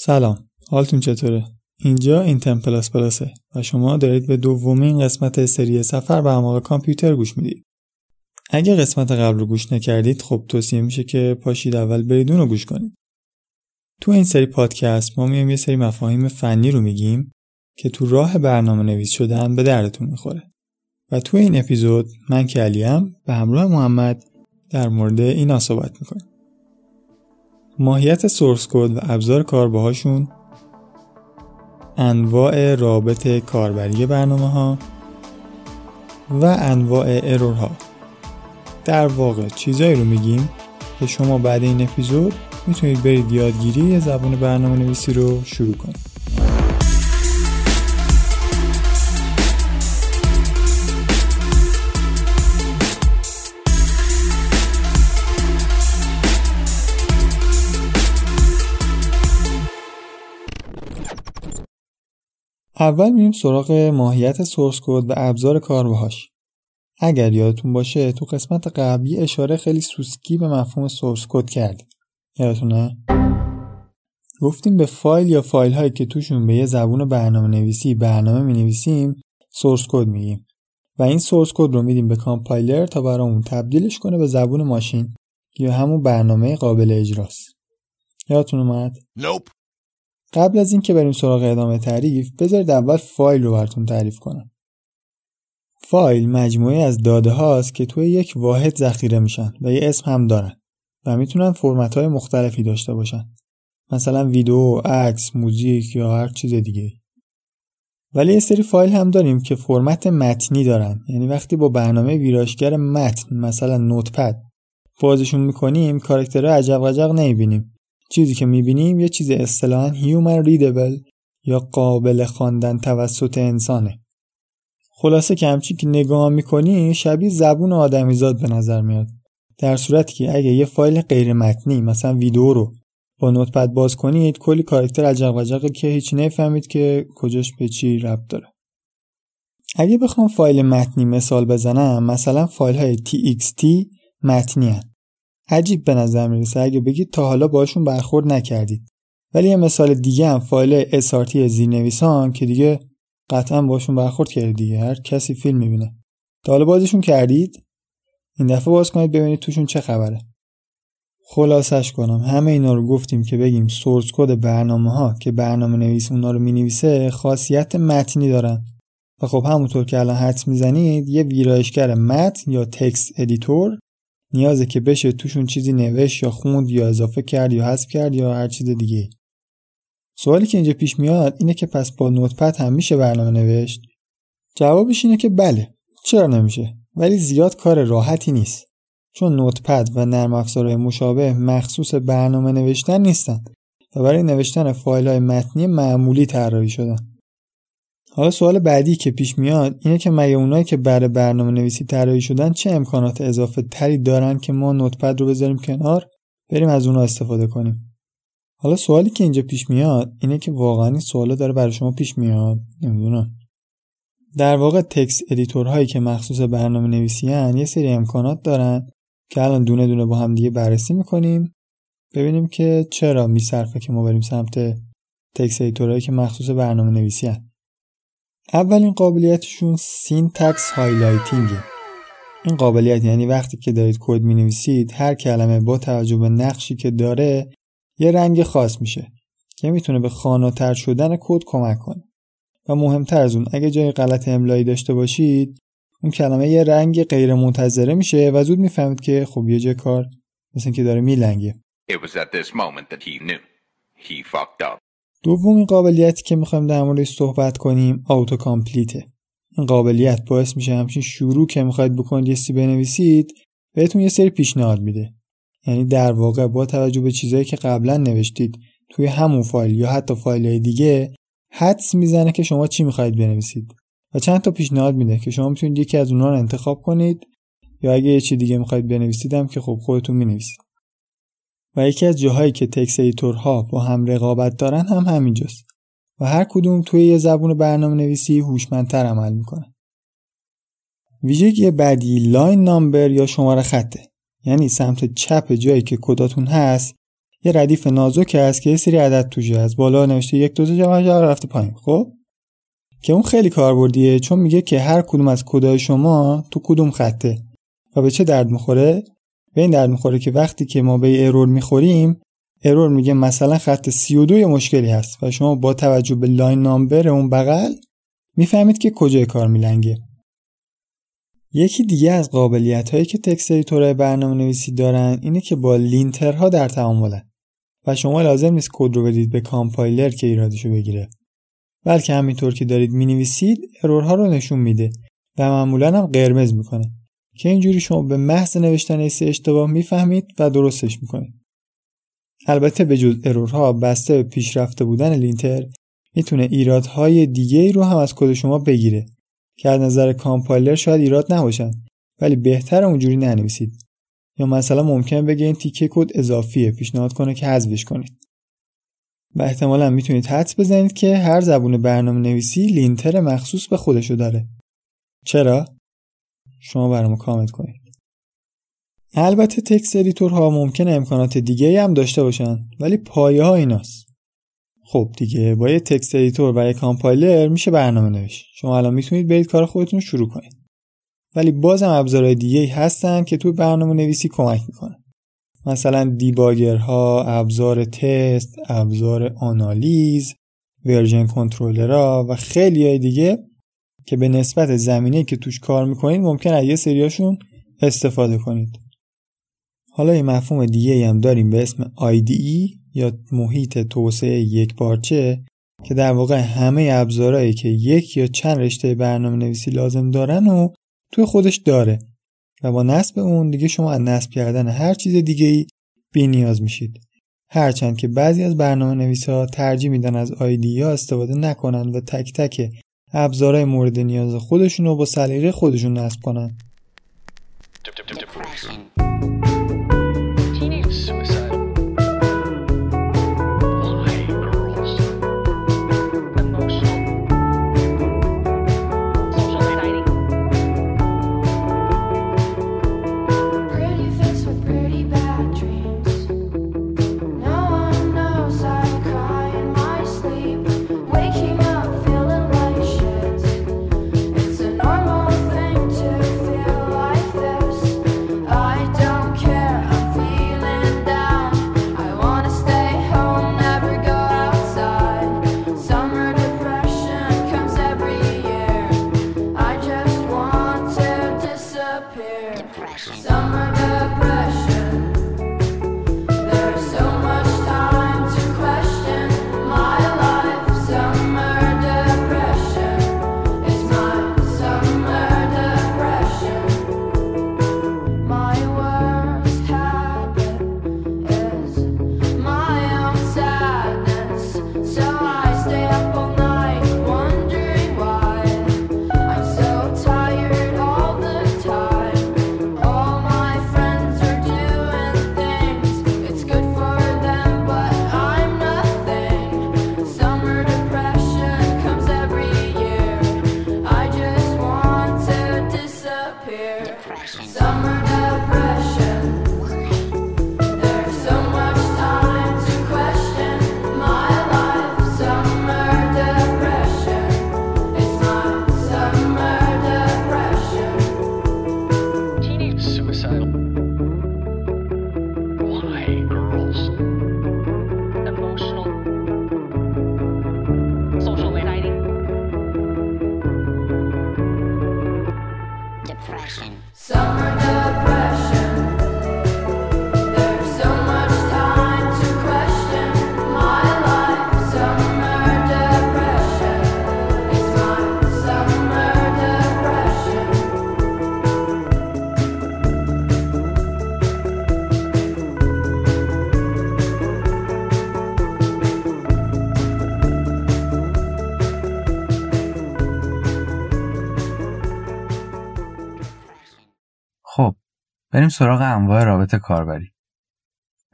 سلام. حالتون چطوره؟ اینجا اینترن پلاس پلاسه و شما دارید به دومین قسمت سری سفر به اعماق کامپیوتر گوش می‌دید. اگه قسمت قبل رو گوش نکردید خب توصیه میشه که پاشید اول برید رو گوش کنید. تو این سری پادکست ما میایم یه سری مفاهیم فنی رو میگیم که تو راه برنامه نویس شدن به دردتون می‌خوره. و تو این اپیزود من که علیم به همراه محمد در مورد اینا صحبت می‌کنیم. ماهیت سورس کد و ابزار کار باهاشون انواع رابط کاربری برنامه ها و انواع ارورها. در واقع چیزایی رو میگیم که شما بعد این اپیزود می‌تونید برید یادگیری زبان برنامه نویسی رو شروع کنید. اول میریم سراغ ماهیت source code و ابزار کار باهاش. اگر یادتون باشه تو قسمت قبلی اشاره خیلی سوسکی به مفهوم source code کردیم. یادتونه؟ گفتیم به فایل یا فایل هایی که توشون به یه زبون برنامه نویسی برنامه می نویسیم source code میگیم و این source code رو میدیم به کامپایلر تا برامون تبدیلش کنه به زبون ماشین یا همون برنامه قابل اجراست. یادتون اومد؟ Nope. قبل از اینکه بریم سراغ ادامه تعریف بذارید اول فایل رو براتون تعریف کنم. فایل مجموعه از داده هاست که توی یک واحد ذخیره میشن و یه اسم هم دارن و می‌تونن فرمت های مختلفی داشته باشن. مثلا ویدیو، عکس، موزیک یا هر چیز دیگه. ولی یه سری فایل هم داریم که فرمت متنی دارن. یعنی وقتی با برنامه ویرایشگر متن مثلا نوتپد بازشون می‌کنیم کارکترها عجب عجب نمی‌بینیم. چیزی که می‌بینیم یه چیز اصطلاحا human readable یا قابل خواندن توسط انسانه. خلاصه که همچی که نگاه می‌کنی شبیه زبون آدمیزاد به نظر میاد. در صورتی که اگه یه فایل غیر متنی مثلا ویدیو رو با نوتپد باز کنید کلی کارکتر عجق وجق که هیچ نفهمید که کجاش به چی ربط داره. اگه بخوام فایل متنی مثال بزنم مثلا فایل های txt متنی هن. عجیب به نظر می‌رسه. اگه بگید تا حالا باشون برخورد نکردید ولی یه مثال دیگه هم فایل SRT زیرنویسان که دیگه قطعا باشون برخورد کردید دیگه. هر کسی فیلم می‌بینه. تا حالا بازشون کردید؟ این دفعه باز کنید ببینید توشون چه خبره. خلاصش کنم. همه اینا رو گفتیم که بگیم source code برنامه ها که برنامه نویس اونا رو می‌نویسه خاصیت متنی دارن. و خب همونطور که الان حدس می‌زنید یه ویرایشگر متن یا text editor نیازه که بشه توشون چیزی نوشت یا خوند یا اضافه کرد یا حذف کرد یا هر چیز دیگه. سوالی که اینجا پیش میاد اینه که پس با نوتپد هم میشه برنامه نوشت؟ جوابش اینه که بله. چرا نمیشه؟ ولی زیاد کار راحتی نیست. چون نوتپد و نرم افزارهای مشابه مخصوص برنامه نوشتن نیستن و برای نوشتن فایل های متنی معمولی طراحی شدن. حالا سوال بعدی که پیش میاد اینه که مگه اونایی که برای برنامه نویسی طراحی شدن چه امکانات اضافه تری دارن که ما نوتپد رو بذاریم کنار؟ بریم از اونها استفاده کنیم. حالا سوالی که اینجا پیش میاد اینه که واقعا این سوالا داره برای شما پیش میاد. نمی‌دونم. در واقع text editor هایی که مخصوص برنامه نویسی هن یه سری امکانات دارن که الان دونه دونه با هم دیگه بررسی می‌کنیم. ببینیم که چرا میصرفه که ما بریم سمت text editor هایی که مخصوص برنامه نویسی هن. اولین قابلیتشون syntax highlighting این قابلیت یعنی وقتی که دارید کد می نویسید هر کلمه با توجه به نقشی که داره یه رنگ خاص میشه که می‌تونه به خاناتر شدن کد کمک کنه. و مهمتر از اون اگه جای غلط املایی داشته باشید اون کلمه یه رنگ غیر منتظره میشه و زود می‌فهمید که خب یه جای کار مثل که داره میلنگه. دومین قابلیتی که می‌خوایم در موردش صحبت کنیم آوتو کامپلیته این قابلیت باعث میشه همچین شروع که می‌خواید بکنید یه چی بنویسید بهتون یه سری پیشنهاد میده. یعنی در واقع با توجه به چیزایی که قبلا نوشتید توی همون فایل یا حتی فایل های دیگه حدس می‌زنه که شما چی می‌خواید بنویسید. و چند تا پیشنهاد میده که شما می‌تونید یکی از اونها رو انتخاب کنید یا اگه یه چی دیگه می‌خواید بنویسید هم که خب خودتون می‌نویسید. و یکی از جاهایی که text editor ها با هم رقابت دارن هم همینجاست و هر کدوم توی یه زبون برنامه نویسی هوشمندتر عمل می‌کنن ویژگی بعدی line number یا شماره خطه. یعنی سمت چپ جایی که کداتون هست یه ردیف نازک هست که یه سری عدد توشه از بالا نوشته یک دو جمع رفته پایین خب؟ که اون خیلی کاربردیه چون میگه که هر کدوم از کدای شما تو کدوم خطه و به چه درد می‌خوره؟ به این درد می‌خوره که وقتی که ما به error می‌خوریم error میگه مثلا خط 32 مشکلی هست و شما با توجه به line number اون بغل می‌فهمید که کجای کار میلنگه. یکی دیگه از قابلیت هایی که text editor های برنامه نویسی دارن اینه که با linter ها در تعاملن و شما لازم نیست کد رو بدید به کامپایلر که ایرادشو بگیره. بلکه همینطور که دارید می‌نویسید error ها رو نشون میده و معمولا هم قرمز می‌کنه. که اینجوری شما به محض نوشتن سه اشتباه می‌فهمید و درستش می‌کنید. البته به جز error ها بسته به پیشرفته بودن linter می‌تونه ایرادهای دیگه ای رو هم از کد شما بگیره که از نظر کامپایلر شاید ایراد نباشن ولی بهتر اونجوری ننویسید. یا مثلا ممکن بگه این تیکه کد اضافیه پیشنهاد کنه که حذفش کنید. و احتمالا می‌تونید حدس بزنید که هر زبون برنامه نویسی linter مخصوص به خودشو داره. چرا؟ شما برامو کامنت کنید البته text editor ها ممکنه امکانات دیگه هم داشته باشن ولی پایه ها ایناست. خب دیگه با یه text editor و یه کامپایلر میشه برنامه نوشت. شما الان می‌تونید برید کار خودتون رو شروع کنید. ولی بازم ابزارهای دیگه هستن که تو برنامه نویسی کمک می‌کنن. مثلا debugger ها، ابزار تست، ابزار آنالیز، version controller ها و خیلی های دیگه که به نسبت زمینه که توش کار می‌کنید ممکن از یه سریاشون استفاده کنید. حالا یه مفهوم دیگه هم داریم به اسم IDE یا محیط توسعه یک پارچه که در واقع همه ابزارهایی که یک یا چند رشته برنامه نویسی لازم دارن و توی خودش داره و با نصب اون دیگه شما از نصب کردن هر چیز دیگه ای بی نیاز میشید هرچند که بعضی از برنامه نویس ها ترجیح میدن از آیدی استفاده نکنن و تک تک ابزارهای مورد نیاز خودشون رو با سلیقه خودشون نصب کنن. بریم سراغ انواع رابط کاربری.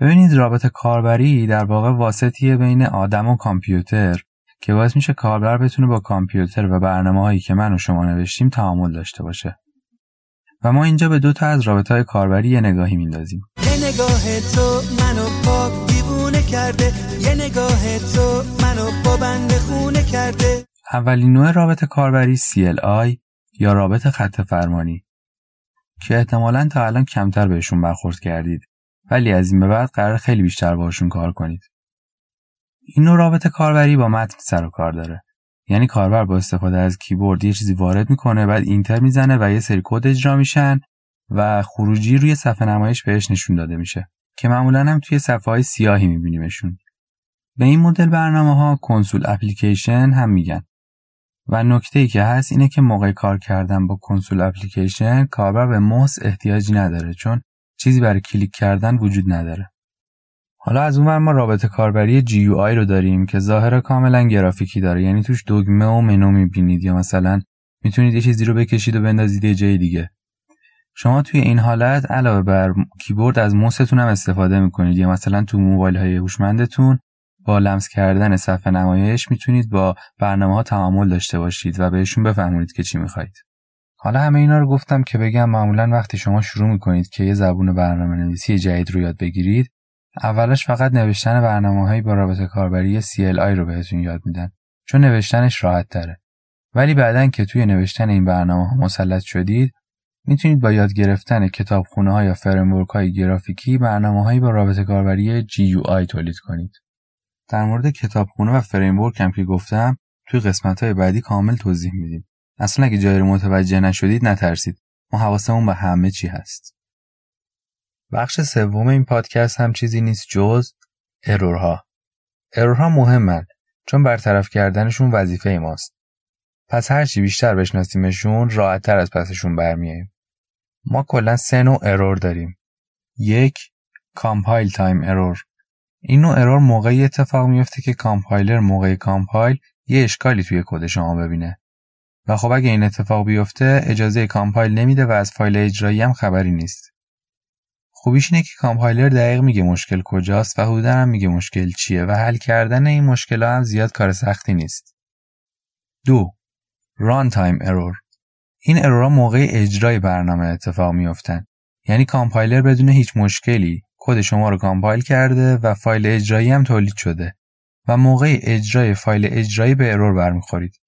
ببینید رابط کاربری در واقع واسطیه بین آدم و کامپیوتر که باعث میشه کاربر بتونه با کامپیوتر و برنامه هایی که من و شما نوشتیم تعامل داشته باشه. و ما اینجا به دو تا از رابط های کاربری یه نگاهی میندازیم. نگاه تو منو کرده. یه نگاه تو منو با بند خونه کرده. اولین نوع رابط کاربری CLI یا رابط خط فرمانی. که احتمالا تا الان کمتر بهشون برخورد کردید ولی از این به بعد قرار خیلی بیشتر باشون کار کنید. این نوع رابط کاربری با متن سر و کار داره. یعنی کاربر با استفاده از کیبورد یه چیزی وارد می‌کنه بعد اینتر می‌زنه و یه سری کد اجرا میشن و خروجی روی صفحه نمایش بهش نشون داده میشه که معمولا هم توی صفحه های سیاهی میبینیمشون. به این مدل برنامه ها کنسول اپلیکیشن هم میگن و نکته ای که هست اینه که موقع کار کردن با کنسول اپلیکیشن کاربر به موس احتیاجی نداره چون چیزی برای کلیک کردن وجود نداره. حالا از اون ما رابط کاربری GUI رو داریم که ظاهر کاملا گرافیکی داره یعنی توش دگمه و منو می‌بینید یا مثلا می‌تونید یه چیزی رو بکشید و بندازید یه جای دیگه. شما توی این حالت علاوه بر کیبورد از موستون هم استفاده می‌کنید یا مثلا تو موبایل های هوشمندتون با لمس کردن صفحه نمایش می‌تونید با برنامه ها تعامل داشته باشید و بهشون بفهمونید که چی می‌خواید. حالا همه اینا رو گفتم که بگم معمولا وقتی شما شروع می‌کنید که یه زبون برنامه نویسی جدید رو یاد بگیرید اولش فقط نوشتن برنامه هایی با رابط کاربری CLI رو بهتون یاد میدن چون نوشتنش راحت تره ولی بعدا که توی نوشتن این برنامه ها مسلط شدید می‌تونید با یاد گرفتن کتابخونه ها یا framework های گرافیکی برنامه هایی با رابط کاربری GUI تولید کنید در مورد کتابخونه و framework هم که گفتم توی قسمت های بعدی کامل توضیح میدیم. اصلا اگه جایی رو متوجه نشدید نترسید. ما حواسمون به همه چی هست. بخش سوم این پادکست هم چیزی نیست جز error ها. error ها مهمن چون برطرف کردنشون وظیفه ماست. پس هرچی بیشتر بشناسیمشون راحتتر از پسشون برمیاییم ما کلا سه نوع error داریم. یک compile time error. این نوع error موقعی اتفاق میفته که کامپایلر موقع compile یه اشکالی توی کد شما ببینه و خب اگه این اتفاق بیفته اجازه compile نمیده و از فایل اجرایی هم خبری نیست. خوبیش اینه که کامپایلر دقیق میگه مشکل کجاست و حدودا هم میگه مشکل چیه و حل کردن این مشکل هم زیاد کار سختی نیست. دو runtime error این error ها موقع اجرای برنامه اتفاق میافتن یعنی کامپایلر بدون هیچ مشکلی کد شما رو compile کرده و فایل اجرایی هم تولید شده و موقع اجرای فایل اجرایی به error برمیخورید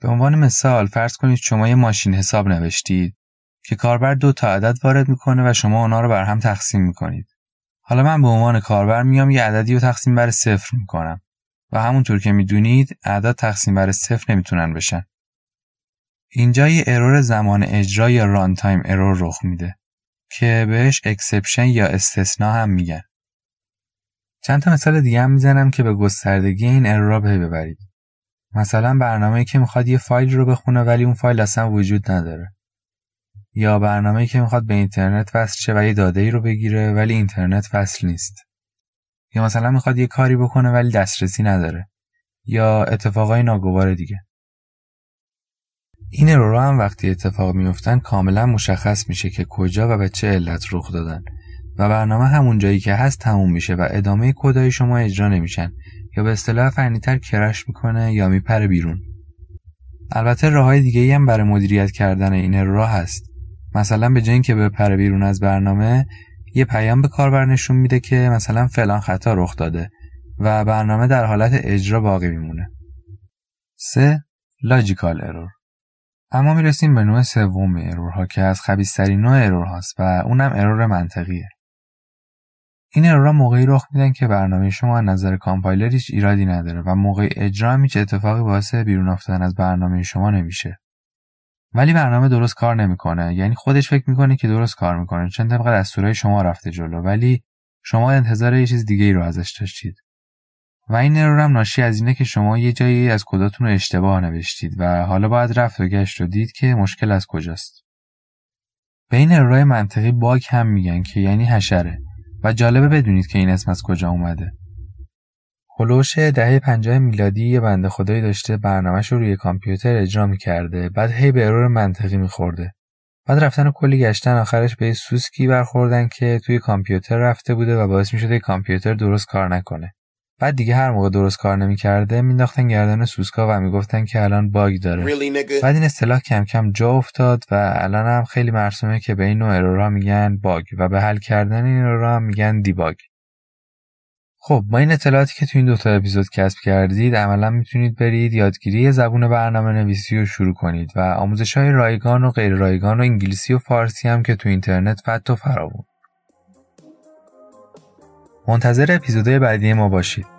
به عنوان مثال فرض کنید شما یه ماشین حساب نوشتید که کاربر دو تا عدد وارد می‌کنه و شما اونا رو بر هم تقسیم می‌کنید. حالا من به عنوان کاربر میام یه عددی رو تقسیم بر صفر می‌کنم و همونطور که می‌دونید اعداد تقسیم بر صفر نمی‌تونن بشن. اینجا یه error زمان اجرا یا runtime error رخ میده که بهش exception یا استثنا هم میگن. چند تا مثال دیگه هم می‌زنم که به گستردگی این error ا پی ببرید. مثلا برنامه که می‌خواد یه فایل رو بخونه ولی اون فایل اصلا وجود نداره یا برنامه که می‌خواد به اینترنت وصل شه و یه داده ای رو بگیره ولی اینترنت وصل نیست یا مثلا می‌خواد یه کاری بکنه ولی دسترسی نداره یا اتفاقای ناگوار دیگه این ارورا هم وقتی اتفاق میفتن کاملا مشخص میشه که کجا و به چه علت رخ دادن. و برنامه همون جایی که هست تموم میشه و ادامه کدای شما اجرا نمیشن. یا به اصطلاح فنیتر کرش می‌کنه یا میپره بیرون. البته راه های دیگه ای هم برای مدیریت کردن این راه هست. مثلا به جای که بپره بیرون از برنامه یه پیام به کاربر نشون میده که مثلا فلان خطا رخ داده و برنامه در حالت اجرا باقی میمونه. 3. logical error اما می‌رسیم به نوع سوم error ها که از خبیسترین نوع error هاست و اونم error منطقیه. این error ا موقعی رخ میدن که برنامه شما از نظر کامپایلر هیچ ایرادی نداره و موقع اجرا هم هیچ اتفاقی باعث بیرون افتادن از برنامه شما نمیشه. ولی برنامه درست کار نمی‌کنه. یعنی خودش فکر می‌کنه که درست کار می‌کنه چون طبق دستورهای شما رفته جلو. ولی شما انتظار یه چیز دیگه ای رو ازش داشتید. و این ارور هم ناشی از اینه که شما یه جایی از کداتون رو اشتباه نوشتید و حالا باید رفت و گشت و دید که مشکل از کجاست به این ارورای منطقی باگ هم میگن که یعنی حشره و جالبه بدونید که این اسم از کجا اومده. هلوش دهه پنجاه میلادی یه بنده خدایی داشته برنامهش رو روی کامپیوتر اجرا می‌کرده بعد هی به ارور منطقی میخورده. بعد رفتن و کلی گشتن آخرش به سوسکی برخوردن که توی کامپیوتر رفته بوده و باعث می‌شده کامپیوتر درست کار نکنه. بعد دیگه هر موقع درست کار نمی‌کرده مینداختن گردن سوسکا و می‌گفتن که الان bug داره. بعد این اصطلاح کم کم جا افتاد و الان هم خیلی مرسومه که به این نوع error ها میگن bug و به حل کردن این error ها میگن debug خب با این اطلاعاتی که تو این دوتا اپیزود کسب کردید عملا می‌تونید برید یادگیری زبون برنامه نویسی رو شروع کنید و آموزش های رایگان و غیر رایگان و انگلیسی و فارسی هم که تو اینترنت فت و فراوون. منتظر اپیزودهای بعدی ما باشید.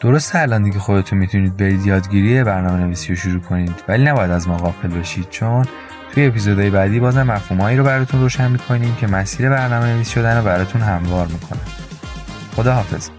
درسته الان دیگه خودتون می‌تونید برید یادگیری برنامه نویسی رو شروع کنید ولی نباید از ما غافل بشید چون توی اپیزودهای بعدی بازم مفهومهایی رو براتون روشن می‌کنیم که مسیر برنامه نویس شدن رو براتون هموار می‌کنه خدا حافظ